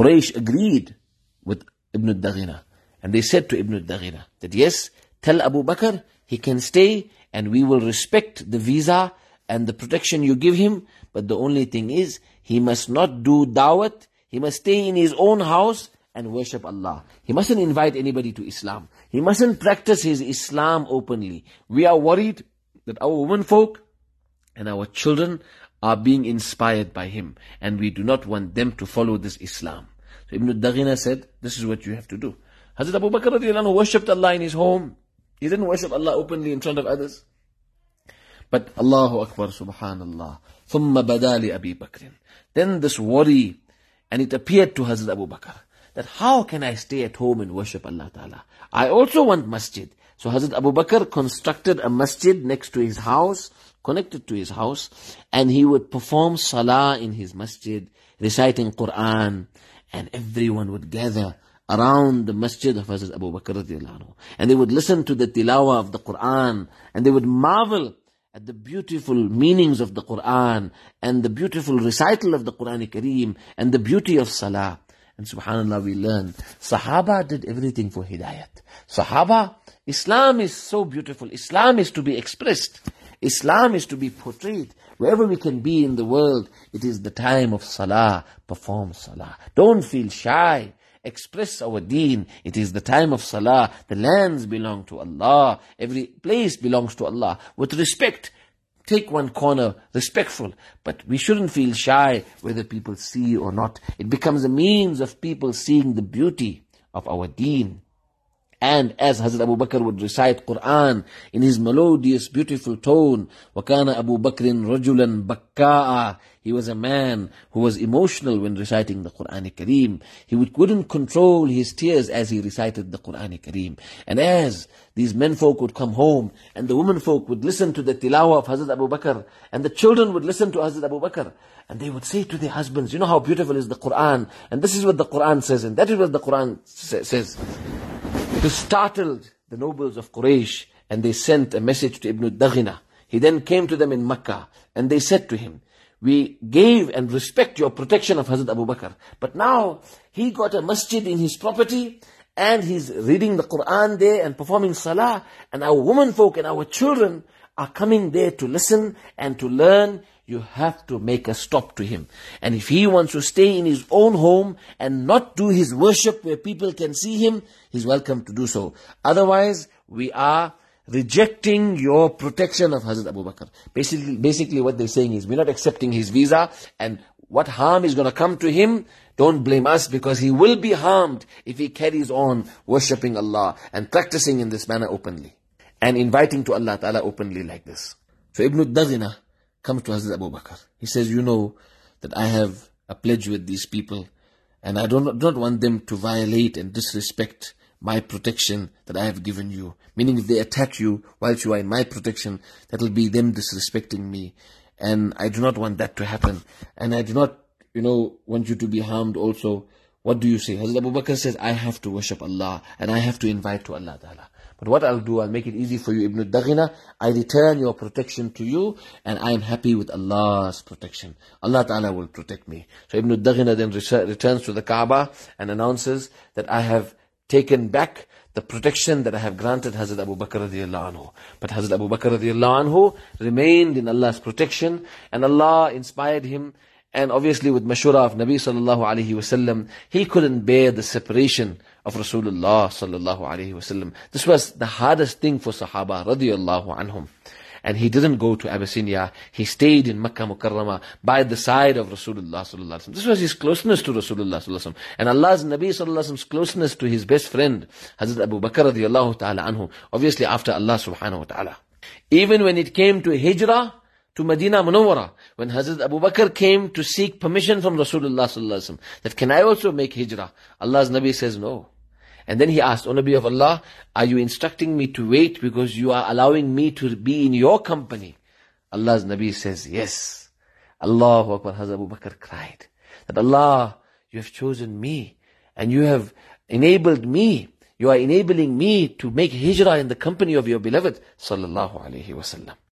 Quraysh agreed with Ibn Daghina. And they said to Ibn Daghina that yes, tell Abu Bakr he can stay and we will respect the visa and the protection you give him. But the only thing is, he must not do dawat. He must stay in his own house and worship Allah. He mustn't invite anybody to Islam. He mustn't practice his Islam openly. We are worried that our women folk and our children are being inspired by him. And we do not want them to follow this Islam. So Ibn Daghina said, this is what you have to do. Hazrat Abu Bakr worshipped Allah in his home. He didn't worship Allah openly in front of others. But Allahu Akbar subhanallah. Thumma badali Abi Bakr. Then this worry, and it appeared to Hazrat Abu Bakr, that how can I stay at home and worship Allah Ta'ala? I also want masjid. So Hazrat Abu Bakr constructed a masjid next to his house, connected to his house, and he would perform salah in his masjid, reciting Quran, and everyone would gather around the masjid of Hazrat Abu Bakr and they would listen to the tilawah of the Quran, and they would marvel at the beautiful meanings of the Quran, and the beautiful recital of the Quran Kareem, and the beauty of salah. And subhanAllah, we learn, Sahaba did everything for hidayat. Sahaba, Islam is so beautiful. Islam is to be expressed. Islam is to be portrayed. Wherever we can be in the world, it is the time of salah. Perform salah. Don't feel shy. Express our deen. It is the time of salah. The lands belong to Allah. Every place belongs to Allah. With respect, take one corner, respectful. But we shouldn't feel shy whether people see or not. It becomes a means of people seeing the beauty of our deen. And as Hazrat Abu Bakr would recite Quran in his melodious, beautiful tone, وَكَانَ Abu Bakrin rajulan bakka'a. He was a man who was emotional when reciting the Quran Kareem. He would, couldn't control his tears as he recited the Quran Kareem. And as these men folk would come home, and the women folk would listen to the tilawah of Hazrat Abu Bakr, and the children would listen to Hazrat Abu Bakr, and they would say to their husbands, you know how beautiful is the Quran, and this is what the Quran says, and that is what the Quran sa- says to startled the nobles of Quraysh and they sent a message to Ibn Daghina. He then came to them in Makkah and they said to him, we gave and respect your protection of Hazrat Abu Bakr. But now he got a masjid in his property and he's reading the Quran there and performing salah and our women folk and our children are coming there to listen and to learn you have to make a stop to him. And if he wants to stay in his own home and not do his worship where people can see him, he's welcome to do so. Otherwise, we are rejecting your protection of Hazrat Abu Bakr. Basically, basically what they're saying is, we're not accepting his visa, and what harm is going to come to him, don't blame us because he will be harmed if he carries on worshipping Allah and practicing in this manner openly. And inviting to Allah Ta'ala openly like this. So Ibn Daghina, comes to Hazrat Abu Bakr. He says, you know that I have a pledge with these people and I don't, don't want them to violate and disrespect my protection that I have given you. Meaning if they attack you whilst you are in my protection, that will be them disrespecting me. And I do not want that to happen. And I do not, you know, want you to be harmed also. What do you say? Hazrat Abu Bakr says, I have to worship Allah and I have to invite to Allah Ta'ala. But what I'll do, I'll make it easy for you, Ibn Daghina. I return your protection to you, and I am happy with Allah's protection. Allah Ta'ala will protect me. So Ibn Daghina then returns to the Kaaba and announces that I have taken back the protection that I have granted Hazrat Abu Bakr radiallahu anhu. But Hazrat Abu Bakr radiallahu anhu remained in Allah's protection, and Allah inspired him and obviously with mashura of Nabi sallallahu alayhi wasallam, he couldn't bear the separation of Rasulullah sallallahu alayhi wasallam. This was the hardest thing for Sahaba radiallahu anhum. And he didn't go to Abyssinia. He stayed in Makkah Mukarramah by the side of Rasulullah sallallahu alaihi wasallam. This was his closeness to Rasulullah sallallahu alaihi wasallam. And Allah's Nabi sallallahu alaihi wasallam's closeness to his best friend, Hazrat Abu Bakr radiallahu ta'ala anhu. Obviously after Allah subhanahu wa ta'ala. Even when it came to hijrah, to Medina Munawwara, when Hazrat Abu Bakr came to seek permission from Rasulullah sallallahu that can I also make hijrah? Allah's Nabi says no. And then he asked, O Nabi of Allah, are you instructing me to wait because you are allowing me to be in your company? Allah's Nabi says, yes. Allahu Akbar, Hazrat Abu Bakr cried, that Allah, you have chosen me, and you have enabled me, you are enabling me to make hijrah in the company of your beloved, sallallahu alayhi wasallam.